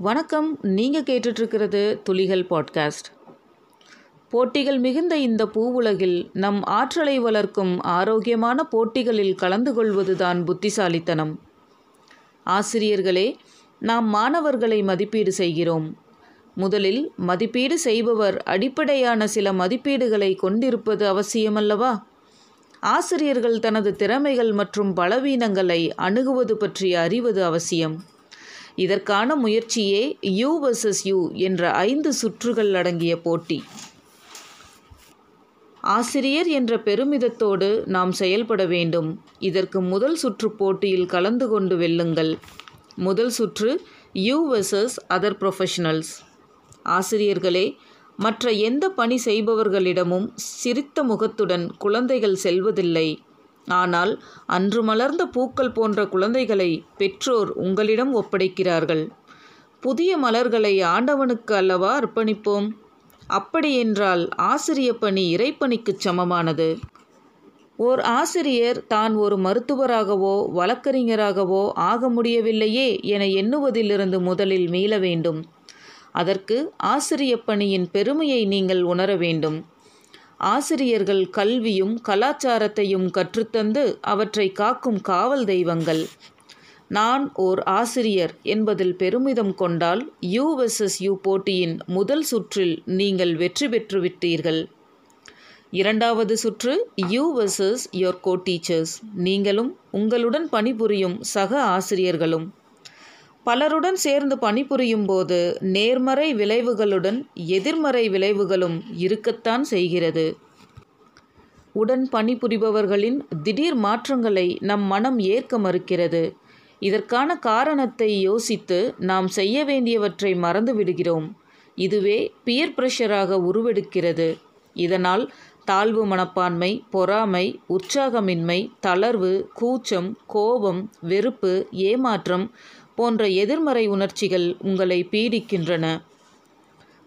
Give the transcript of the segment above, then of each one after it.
வணக்கம். நீங்கள் கேட்டுட்ருக்கிறது துளிகள் பாட்காஸ்ட். போட்டிகள் மிகுந்த இந்த பூவுலகில் நம் ஆற்றலை வளர்க்கும் ஆரோக்கியமான போட்டிகளில் கலந்து கொள்வதுதான் புத்திசாலித்தனம். ஆசிரியர்களே நாம் மாணவர்களை மதிப்பீடு செய்கிறோம். முதலில் மதிப்பீடு செய்பவர் அடிப்படையான சில மதிப்பீடுகளை கொண்டிருப்பது அவசியமல்லவா? ஆசிரியர்கள் தனது திறமைகள் மற்றும் பலவீனங்களை அணுகுவது பற்றி அறிவது அவசியம். இதற்கான முயற்சியே யூ வர்சஸ் யூ என்ற ஐந்து சுற்றுகள் அடங்கிய போட்டி. ஆசிரியர் என்ற பெருமிதத்தோடு நாம் செயல்பட வேண்டும். இதற்கு முதல் சுற்று போட்டியில் கலந்து கொண்டு வெல்லுங்கள். முதல் சுற்று யூ வர்சஸ் அதர் ப்ரொஃபஷனல்ஸ் ஆசிரியர்களே மற்ற எந்த பணி செய்பவர்களிடமும் சிரித்த முகத்துடன் குழந்தைகள் செல்வதில்லை. ஆனால் அன்று மலர்ந்த பூக்கள் போன்ற குழந்தைகளை பெற்றோர் உங்களிடம் ஒப்படைக்கிறார்கள். புதிய மலர்களை ஆண்டவனுக்கு அல்லவா அர்ப்பணிப்போம்? அப்படியென்றால் ஆசிரிய பணி இறைப்பணிக்குச் சமமானது. ஓர் ஆசிரியர் தான் ஒரு மருத்துவராகவோ வழக்கறிஞராகவோ ஆக முடியவில்லையே என எண்ணுவதிலிருந்து முதலில் மீள வேண்டும். அதற்கு ஆசிரிய பணியின் பெருமையை நீங்கள் உணர வேண்டும். ஆசிரியர்கள் கல்வியும் கலாச்சாரத்தையும் கற்றுத்தந்து அவற்றை காக்கும் காவல் தெய்வங்கள். நான் ஓர் ஆசிரியர் என்பதில் பெருமிதம் கொண்டால் யூ வெர்சஸ் யூ போட்டியின் முதல் சுற்றில் நீங்கள் வெற்றி பெற்று விட்டீர்கள். இரண்டாவது சுற்று you versus your co teachers நீங்களும் உங்களுடன் பணிபுரியும் சக ஆசிரியர்களும். பலருடன் சேர்ந்து பணிபுரியும் போது நேர்மறை விளைவுகளுடன் எதிர்மறை விளைவுகளும் இருக்கத்தான் செய்கிறது. உடன் பணிபுரிபவர்களின் திடீர் மாற்றங்களை நம் மனம் ஏற்க மறுக்கிறது. இதற்கான காரணத்தை யோசித்து நாம் செய்ய வேண்டியவற்றை மறந்து விடுகிறோம். இதுவே பியர் பிரஷராக உருவெடுக்கிறது. இதனால் தாழ்வு மனப்பான்மை பொறாமை உற்சாகமின்மை தளர்வு கூச்சம் கோபம் வெறுப்பு ஏமாற்றம் போன்ற எதிர்மறை உணர்ச்சிகள் உங்களை பீடிக்கின்றன.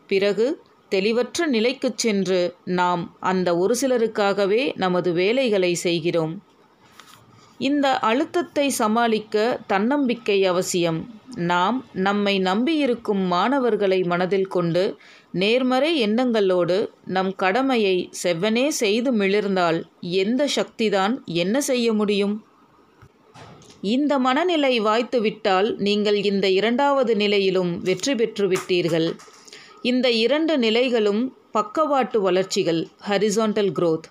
பிறகு தெளிவற்ற நிலைக்குச் சென்று நாம் அந்த ஒரு சிலருக்காகவே நமது வேலைகளை செய்கிறோம். இந்த அழுத்தத்தை சமாளிக்க தன்னம்பிக்கை அவசியம். நாம் நம்மை நம்பியிருக்கும் மாணவர்களை மனதில் கொண்டு நேர்மறை எண்ணங்களோடு நம் கடமையை செவ்வனே செய்து மிளிர்ந்தால் எந்த சக்திதான் என்ன செய்ய முடியும்? இந்த மனநிலை வாய்த்துவிட்டால் நீங்கள் இந்த இரண்டாவது நிலையிலும் வெற்றி பெற்று விட்டீர்கள் இந்த இரண்டு நிலைகளும் பக்கவாட்டு வளர்ச்சிகள் ஹரிசாண்டல் குரோத்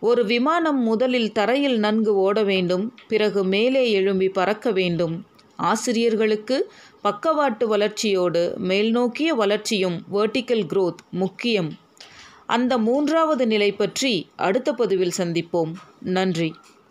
ஒரு விமானம் முதலில் தரையில் நன்கு ஓட வேண்டும் பிறகு மேலே எழும்பி பறக்க வேண்டும். ஆசிரியர்களுக்கு பக்கவாட்டு வளர்ச்சியோடு மேல்நோக்கிய வளர்ச்சியும் வேர்டிக்கல் குரோத் முக்கியம். அந்த மூன்றாவது நிலை பற்றி அடுத்த பதிவில் சந்திப்போம். நன்றி.